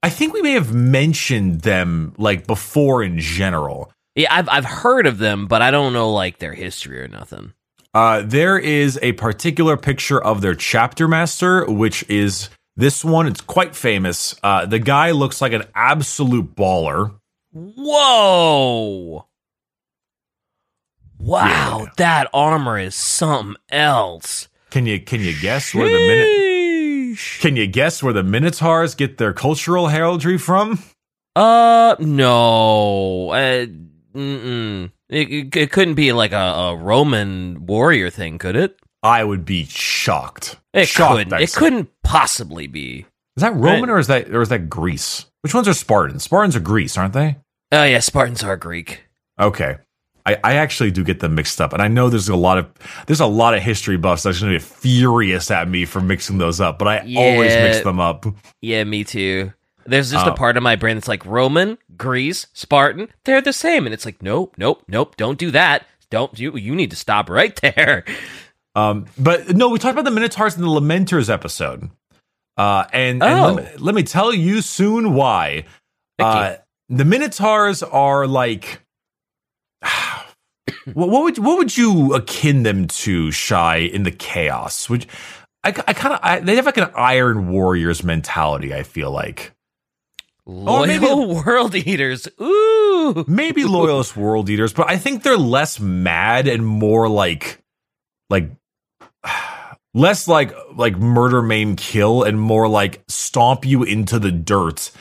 I think we may have mentioned them like before in general. Yeah, I've I've heard of them, but I don't know like their history or nothing. Uh, there is a particular picture of their chapter master, which is this one. It's quite famous. Uh, the guy looks like an absolute baller. Whoa! Wow, Yeah. that armor is something else. Can you can you guess where the minute? Can you guess where the Minotaurs get their cultural heraldry from? Uh, no. Uh, mm-mm. It, it, couldn't be like a, a Roman warrior thing, could it? I would be shocked. It shocked, couldn't. It couldn't possibly be. Is that Roman or is that or is that Greece? Which ones are Spartans? Spartans are Greece, aren't they? Oh yeah, Spartans are Greek. Okay. I, I actually do get them mixed up, and I know there's a lot of there's a lot of history buffs that's going to be furious at me for mixing those up, but I always mix them up. Yeah, me too. There's just a Oh. part of my brain that's like Roman, Greece, Spartan. They're the same, and it's like nope, nope, nope. Don't do that. Don't you? You need to stop right there. Um, but no, we talked about the Minotaurs in the Lamenters episode, uh, and, and Oh. let, me, let me tell you soon why. Uh, the Minotaurs are like. what, what would what would you akin them to, Shy, in the chaos? Would I, I kind of I, they have like an Iron Warriors mentality. I feel like Loyal maybe- world eaters. Ooh. maybe loyalist world eaters, but I think they're less mad and more like like less like like murder, maim, kill, and more like stomp you into the dirt.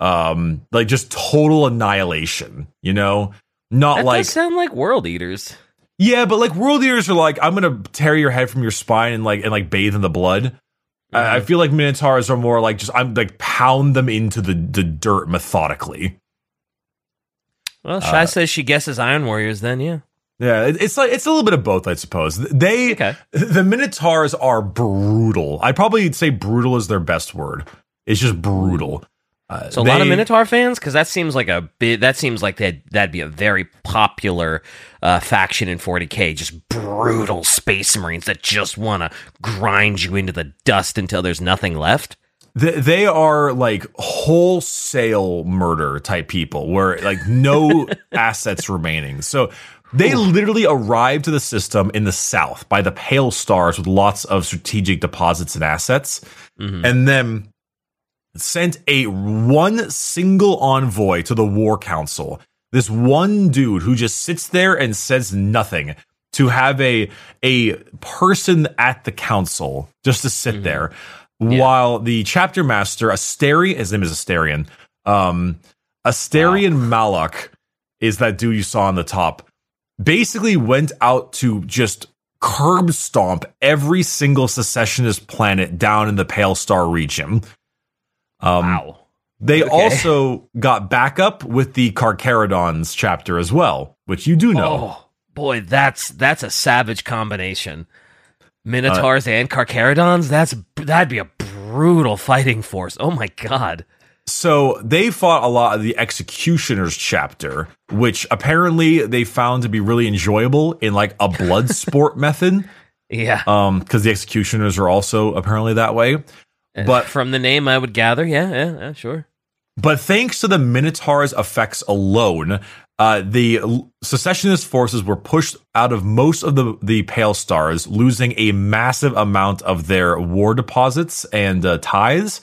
Um, like just total annihilation. You know, not That like sound like world eaters. yeah, but like world eaters are like I'm gonna tear your head from your spine and like and like bathe in the blood. I, I feel like minotaurs are more like just I'm like pound them into the the dirt methodically. Well, Shai Uh, says she guesses Iron Warriors. Then yeah. Yeah, it's like it's a little bit of both, I suppose. They Okay. the Minotaurs are brutal. I'd probably say brutal is their best word. It's just brutal. Uh, So a lot of they- Minotaur fans, because that seems like a bit. That seems like that that'd be a very popular uh, faction in 40k. Just brutal space marines that just want to grind you into the dust until there's nothing left. They, they are like wholesale murder type people, where like no assets remaining. So they literally arrived to the system in the south by the Pale Stars with lots of strategic deposits and assets, Mhm. and then sent a one single envoy to the War Council. This one dude who just sits there and says nothing to have a a person at the council just to sit Mhm. there Yeah. while the chapter master Asterion his name is Asterion um Asterion Moloc is that dude you saw on the top basically went out to just curb stomp every single secessionist planet down in the Pale Star region um wow. they Okay. also got backup with the Carcharodons chapter as well, which you do know. Oh boy, that's that's a savage combination. Minotaurs Uh, and Carcharodons. That's that'd be a brutal fighting force. Oh my god. So they fought a lot of the Executioners chapter, which apparently they found to be really enjoyable in like a blood sport method. Yeah. Um, because the Executioners are also apparently that way. but- from the name, I would gather. Yeah, yeah, yeah sure. But thanks to the Minotaur's effects alone, uh, the secessionist forces were pushed out of most of the, the Pale Stars, losing a massive amount of their war deposits and uh, tithes,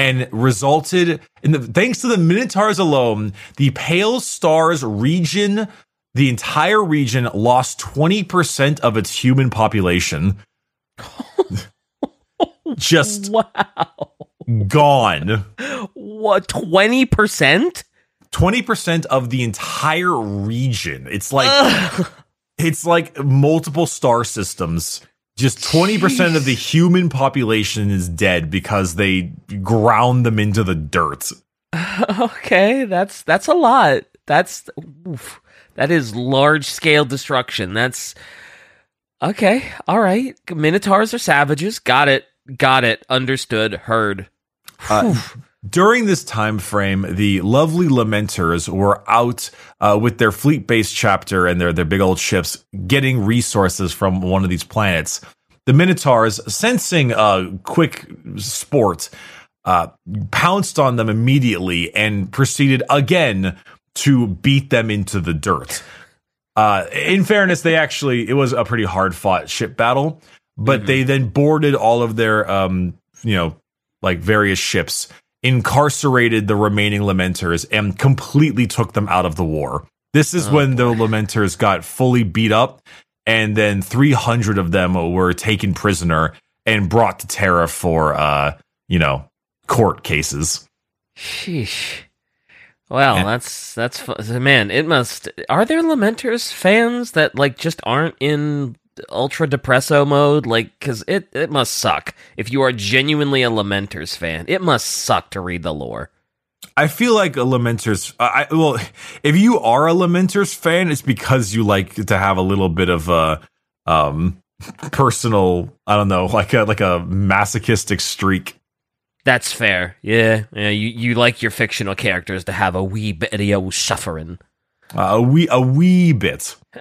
and resulted in the thanks to the Minotaurs alone, the Pale Stars region, the entire region, lost twenty percent of its human population. Just Wow. gone. What? Twenty percent? 20% of the entire region. It's like it's like multiple star systems. Just 20% of the human population is dead because they ground them into the dirt. Okay, that's that's a lot. That's oof, that is large scale destruction. That's okay. All right, minotaurs are savages. Got it. Got it. Understood. Heard. Uh, during this time frame, the lovely Lamenters were out uh, with their fleet-based chapter and their their big old ships, getting resources from one of these planets. The Minotaurs, sensing a quick sport, uh, pounced on them immediately and proceeded again to beat them into the dirt. Uh, in fairness, they actually it was a pretty hard fought ship battle, but they then boarded all of their um, you know like various ships, incarcerated the remaining Lamenters, and completely took them out of the war. This is when the Lamenters got fully beat up, and then 300 of them were taken prisoner and brought to Terra for uh, you know court cases. Sheesh. Well, And- that's that's man. It must. Are there Lamenters fans that like just aren't in ultra depresso mode? Like, because it it must suck if you are genuinely a Lamenters fan. It must suck to read the lore. I feel like a Lamenters. I well, if you are a Lamenters fan, it's because you like to have a little bit of a um personal. I don't know, like a like a masochistic streak. That's fair. Yeah, yeah. You you like your fictional characters to have a wee bit of suffering. Uh, a wee a wee bit.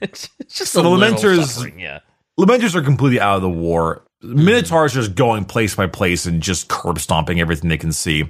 It's just so the Lamenters- yeah. Lamenters are completely out of the war. Minotaurs just going place by place and just curb stomping everything they can see.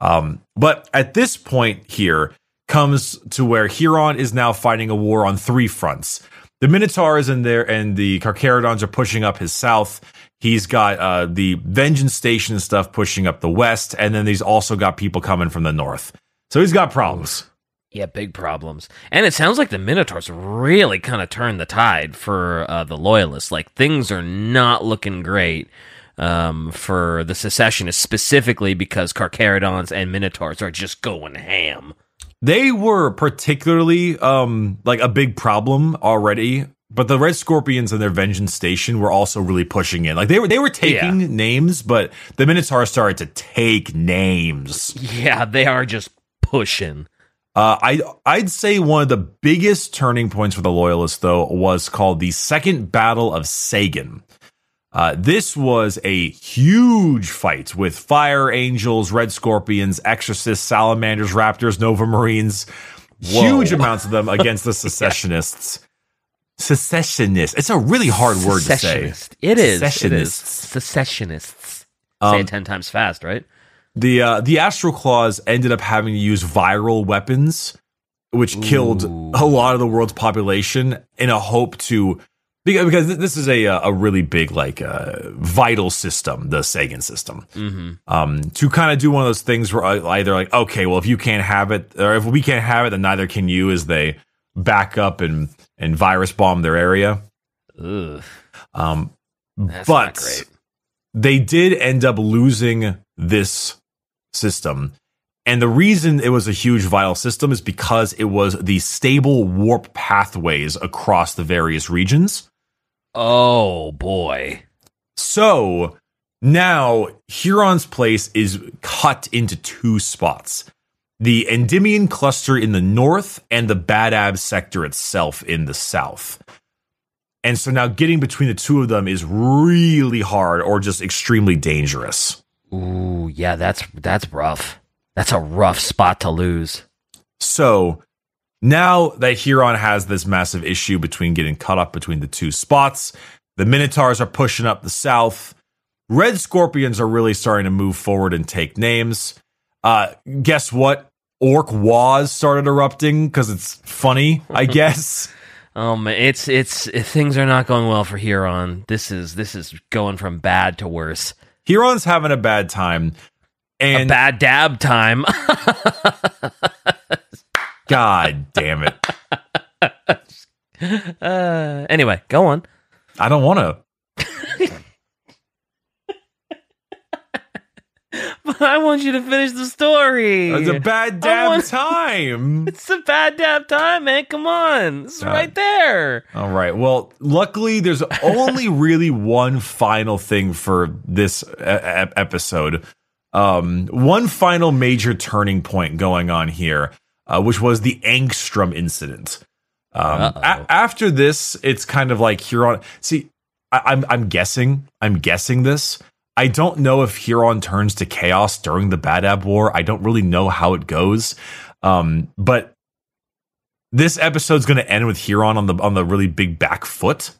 Um, but at this point here comes to where Huron is now fighting a war on three fronts. The Minotaurs and there, and the Carcharodons are pushing up his south. He's got uh, the Vengeance Station stuff pushing up the west, and then he's also got people coming from the north. So he's got problems. Yeah, big problems. And it sounds like the Minotaurs really kind of turned the tide for uh, the Loyalists. Like, things are not looking great um, for the Secessionists, specifically because Carcharodons and Minotaurs are just going ham. They were particularly um like a big problem already, but the Red Scorpions and their Vengeance Station were also really pushing in. Like they were they were taking names, but the Minotaurs started to take names. Yeah, they are just pushing. Uh, I I'd say one of the biggest turning points for the Loyalists though was called the Second Battle of Sagan. Uh, this was a huge fight with fire angels, red scorpions, exorcists, salamanders, raptors, nova marines, huge amounts of them against the secessionists. Secessionists. It's a really hard word to say. It is. It is. Secessionists. Secessionists. Say Um, it ten times fast, right? The uh, the Astral Claws ended up having to use viral weapons, which killed a lot of the world's population in a hope to because, this is a a really big like uh, vital system, the Sagan system. Mm-hmm. Um, to kind of do one of those things where uh, either like okay, well if you can't have it, or if we can't have it, then neither can you. As they back up and and virus bomb their area. Ugh, Um, that's but they did end up losing this system. And the reason it was a huge vital system is because it was the stable warp pathways across the various regions. Oh boy. So now Huron's place is cut into two spots the Endymion cluster in the north and the Badab sector itself in the south. And so now getting between the two of them is really hard or just extremely dangerous. Ooh, yeah, that's that's rough. That's a rough spot to lose. So now that Huron has this massive issue between getting cut up between the two spots, the Minotaurs are pushing up the south. Red Scorpions are really starting to move forward and take names. Uh, guess what? Orc Waz started erupting because it's funny, I guess. Um, it's it's things are not going well for Huron. This is this is going from bad to worse. Huron's having a bad time. A And bad dab time. God damn it. uh, anyway, go on. I don't want to. I want you to finish the story. It's a bad damn want- time. It's a bad damn time, man. Come on, it's Uh, right there. All right. Well, luckily, there's only really one final thing for this e- episode. um, one final major turning point going on here, uh, which was the Angstrom incident. Um, a- after this, it's kind of like Huron. See, I- I'm I'm guessing. I'm guessing this. I don't know if Huron turns to chaos during the Badab War. I don't really know how it goes. Um, but this episode's going to end with Huron on the on the really big back foot.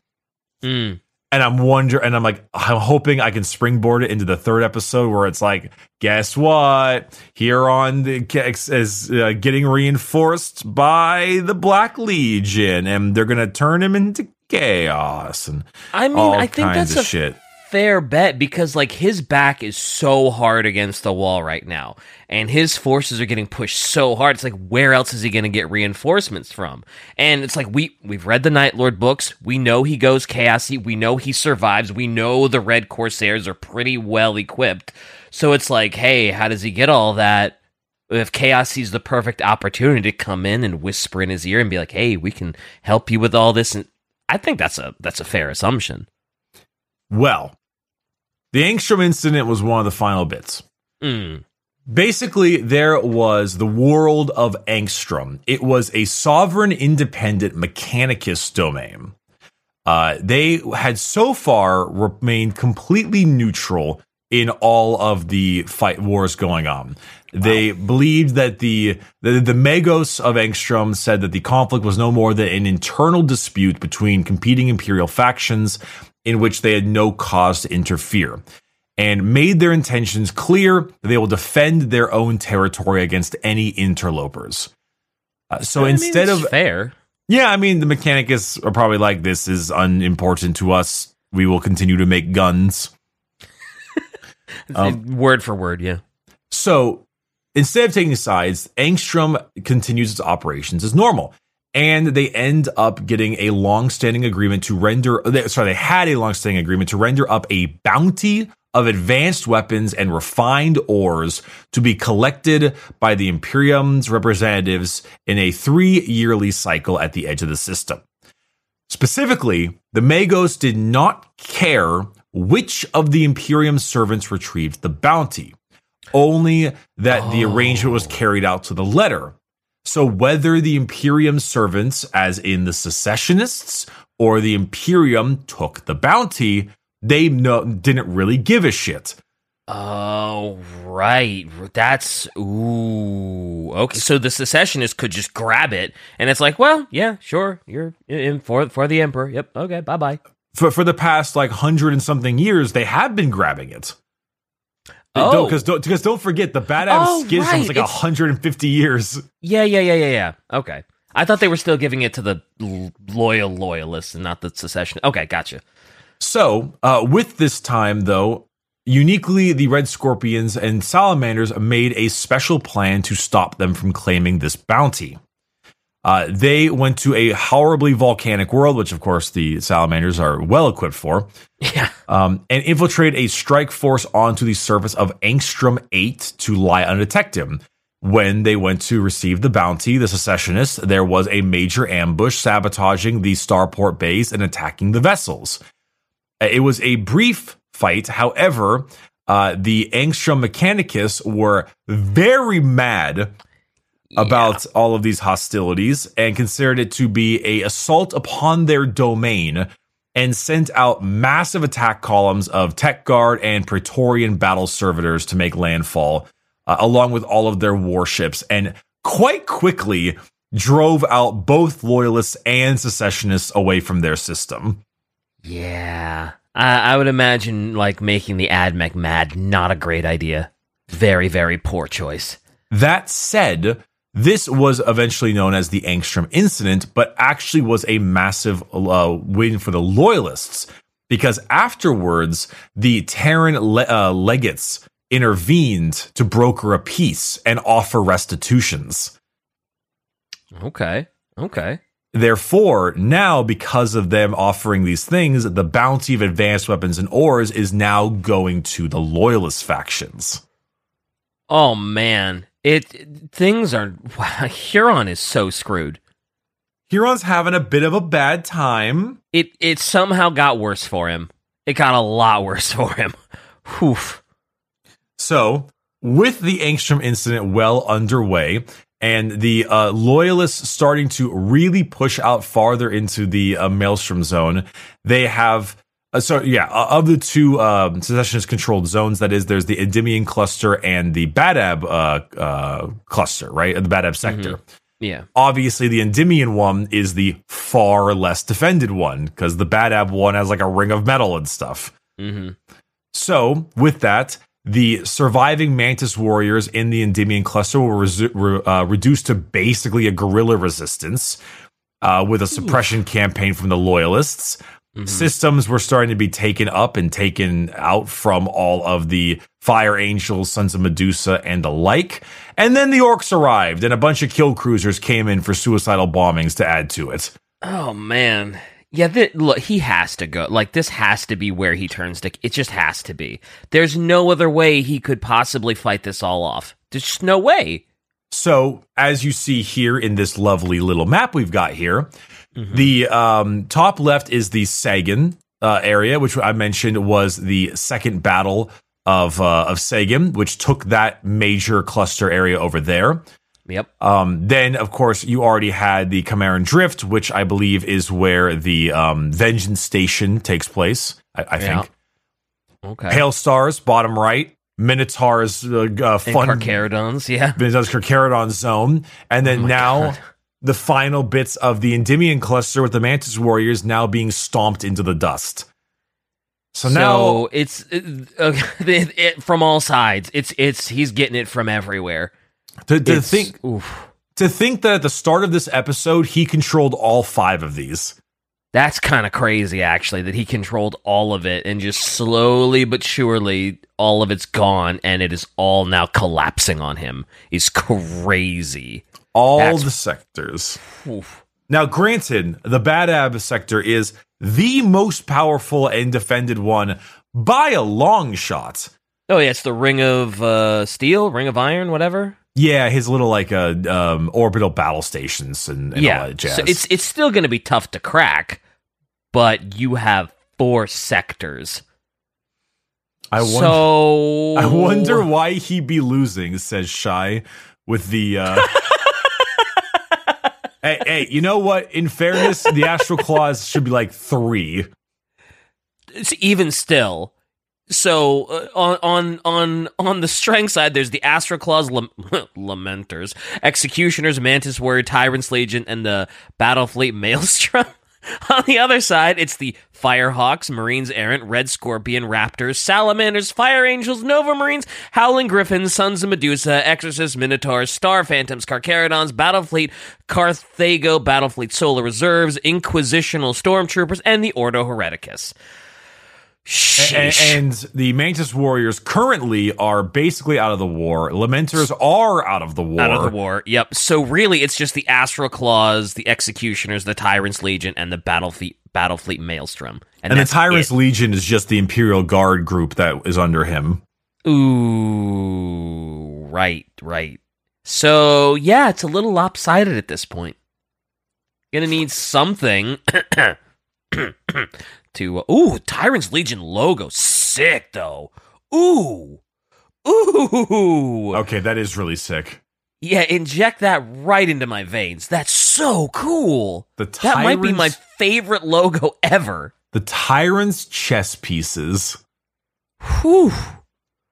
Mm. And I'm wondering, and I'm like, I'm hoping I can springboard it into the third episode where it's like, guess what? Huron is uh, getting reinforced by the Black Legion, and they're gonna turn him into chaos and I mean, I think that's a shit. Fair bet because like his back is so hard against the wall right now and his forces are getting pushed so hard it's like where else is he going to get reinforcements from? And it's like we we've read the night lord books. We know he goes chaosy we know he survives. We know the red corsairs are pretty well equipped. So it's like hey how does he get all that if chaos sees the perfect opportunity to come in and whisper in his ear and be like hey we can help you with all this? And i think that's a that's a fair assumption. Well, the Angstrom incident was one of the final bits. mm. Basically, there was the world of Angstrom. It was a sovereign, independent Mechanicus domain. Uh, they had so far remained completely neutral in all of the fight wars going on. They believed that the, the the Magos of Angstrom said that the conflict was no more than an internal dispute between competing imperial factions in which they had no cause to interfere and made their intentions clear that they will defend their own territory against any interlopers. Uh, so I mean, instead it's of fair yeah, I mean the Mechanicus are probably like this is unimportant to us. We will continue to make guns. Um, word for word, yeah. So instead of taking sides, Angstrom continues its operations as normal. And they end up getting a long-standing agreement to render. Sorry, they had a long-standing agreement to render up a bounty of advanced weapons and refined ores to be collected by the Imperium's representatives in a three-yearly cycle at the edge of the system. Specifically, the Magos did not care which of the Imperium servants retrieved the bounty, only that the arrangement was oh. carried out to the letter. So whether the Imperium servants, as in the secessionists, or the Imperium took the bounty, they no, didn't really give a shit. Oh, right. That's ooh. Okay, so the secessionists could just grab it, and it's like, well, yeah, sure, you're in for for the emperor. Yep. Okay. Bye bye. For for the past like hundred and something years, they have been grabbing it. Oh. because don't, because don't forget the Bad Adam Oh, schism right, was like it's- 150 years. Yeah. Yeah. Yeah. Yeah. Yeah. Okay. I thought they were still giving it to the loyal loyalists and not the secession. Okay, gotcha. So, uh, with this time, though, uniquely, the Red Scorpions and Salamanders made a special plan to stop them from claiming this bounty. Uh, they went to a horribly volcanic world, which, of course, the Salamanders are well equipped for, Yeah. um, and infiltrate a strike force onto the surface of Angstrom 8 to lie undetected. When they went to receive the bounty, the secessionists, there was a major ambush sabotaging the starport base and attacking the vessels. Uh, It was a brief fight. However, uh, the Angstrom Mechanicus were very mad about all of these hostilities and considered it to be a assault upon their domain and sent out massive attack columns of Tech Guard and Praetorian battle servitors to make landfall, uh, along with all of their warships, and quite quickly drove out both loyalists and secessionists away from their system. Yeah. I, I would imagine like making the AdMech mad not a great idea. Very, very poor choice. That said, this was eventually known as the Angstrom incident, but actually was a massive uh, win for the loyalists because afterwards the Terran le- uh, legates intervened to broker a peace and offer restitutions. Okay. Okay. Therefore, now because of them offering these things, the bounty of advanced weapons and ores is now going to the loyalist factions. Oh man. It things are wow, Huron is so screwed. Huron's having a bit of a bad time. It it somehow got worse for him. It got a lot worse for him. Whew. So, with the Angstrom incident well underway and the uh, loyalists starting to really push out farther into the uh, maelstrom zone, they have. Uh, so yeah, uh, of the two um, secessionist controlled zones, that is, there's the Endymion cluster and the Badab uh, uh, cluster, right? The Badab sector. Mm-hmm. Yeah. Obviously, the Endymion one is the far less defended one because the Badab one has like a ring of metal and stuff. Mm-hmm. So, with that, the surviving Mantis warriors in the Endymion cluster were resu- re- uh, reduced to basically a guerrilla resistance uh, with a suppression campaign from the loyalists. Mhm. Systems were starting to be taken up and taken out from all of the Fire Angels, Sons of Medusa, and the like. And then the orcs arrived, and a bunch of kill cruisers came in for suicidal bombings to add to it. Oh man. Yeah, th- look, he has to go. Like this has to be where he turns to. It just has to be. There's no other way he could possibly fight this all off. There's just no way. So, as you see here in this lovely little map we've got here, Mhm. the um, top left is the Sagan uh, area, which I mentioned was the second battle of uh, of Sagan, which took that major cluster area over there. Yep. Um, then, of course, you already had the Camaran Drift, which I believe is where the um, Vengeance Station takes place. I, I Yeah. think. Okay. Pale Stars, bottom right. Minotaur's uh, uh, and fun Carcharodons, yeah. Minotaur's Carcharodon zone, and then Oh now God. The final bits of the Endymion cluster with the Mantis warriors now being stomped into the dust. So, So, now, it's it, uh, it, it- from all sides. It's it's he's getting it from everywhere. to, to think oof. to think that at the start of this episode he controlled all five of these. That's kind of crazy, actually, that he controlled all of it and just slowly but surely all of it's gone and it is all now collapsing on him. Is crazy. All That's- the sectors. Oof. Now, granted, the Badab sector is the most powerful and defended one by a long shot. Oh, yeah, it's the Ring of uh, Steel, Ring of Iron, whatever. Yeah, his little like uh, um, orbital battle stations and, and all yeah, that jazz. so it's it's still going to be tough to crack, but you have four sectors. I wonder. so I wonder why he be losing, says Shy, with the uh Hey, hey, you know what? In fairness, the astral claws should be like three. it's even still. So uh, on on on on the strength side, there's the Astral Claws Lam- Lamenters, Executioners, Mantis Warrior, Tyrants Legion, and the battle fleet Maelstrom. on the other side, it's the Firehawks, Marines Errant, Red Scorpion, Raptors, Salamanders, Fire Angels, Nova Marines, Howling Griffins, Sons of Medusa, Exorcist, Minotaurs, Star Phantoms, Carcharodons, Battlefleet, Carthago, Battlefleet Solar Reserves, Inquisitional Stormtroopers, and the Ordo Hereticus. A- Sheesh. and the Mantis warriors currently are basically out of the war. Lamenters are out of the war. out of the war. Yep. So really, it's just the Astral Claws, the Executioners, the Tyrants Legion, and the Battlefleet Battlefleet Maelstrom. And the that's Tyrants it. Legion is just the Imperial Guard group that is under him. Ooh, right, right. So yeah, it's a little lopsided at this point. Gonna need something to. Uh, ooh, Tyrants Legion logo, sick though. Ooh, ooh. Okay, that is really sick. Yeah, inject that right into my veins. That's so cool. The That might be my favorite logo ever. the Tyrants chess pieces. Whew.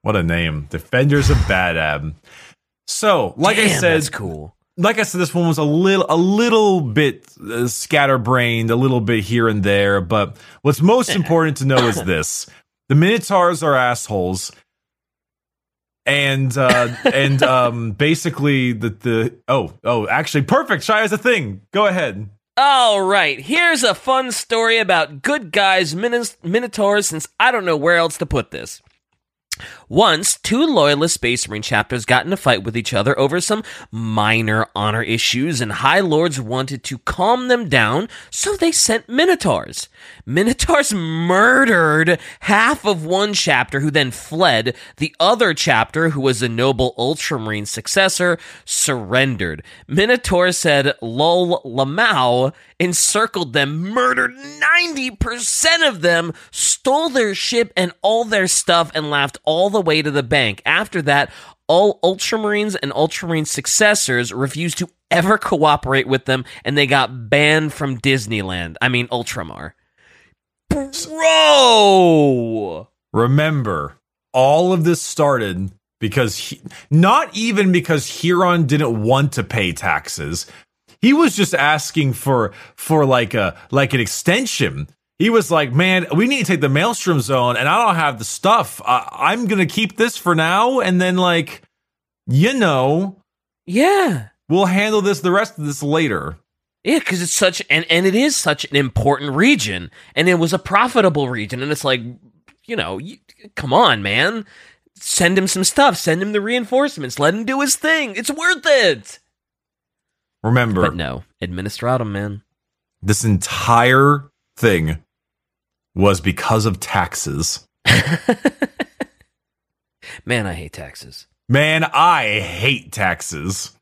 What a name. Defenders of Badab. So, like I said, that's cool. like I said, this one was a little, a little bit uh, scatterbrained, a little bit here and there. But what's most important to know is this: the Minotaurs are assholes, and uh, and um, basically the the oh oh actually perfect. Shy has a thing. Go ahead. All right, here's a fun story about good guys Minos- Minotaurs since I don't know where else to put this. Once, two loyalist Space Marine chapters got in a fight with each other over some minor honor issues, and High Lords wanted to calm them down, so they sent Minotaurs. Minotaurs murdered half of one chapter, who then fled. The other chapter, who was a noble Ultramarine successor, surrendered. Minotaur said Lol Lamau encircled them, murdered 90% of them, stole their ship and all their stuff, and laughed all the way to the bank. After that, all Ultramarines and Ultramarine successors refused to ever cooperate with them, and they got banned from Disneyland. I mean, Ultramar. Bro! Remember, all of this started because he, not even because Huron didn't want to pay taxes. He was just asking for for like a like an extension. He was like, "Man, we need to take the Maelstrom Zone, and I don't have the stuff. I, I'm gonna keep this for now, and then like, you know, Yeah. we'll handle this the rest of this later." Yeah, because it's such and and it is such an important region, and it was a profitable region, and it's like, you know, you, come on, man, send him some stuff, send him the reinforcements, let him do his thing. It's worth it. Remember, But no, administratum, man. this entire thing was because of taxes. Man, I hate taxes. Man, I hate taxes.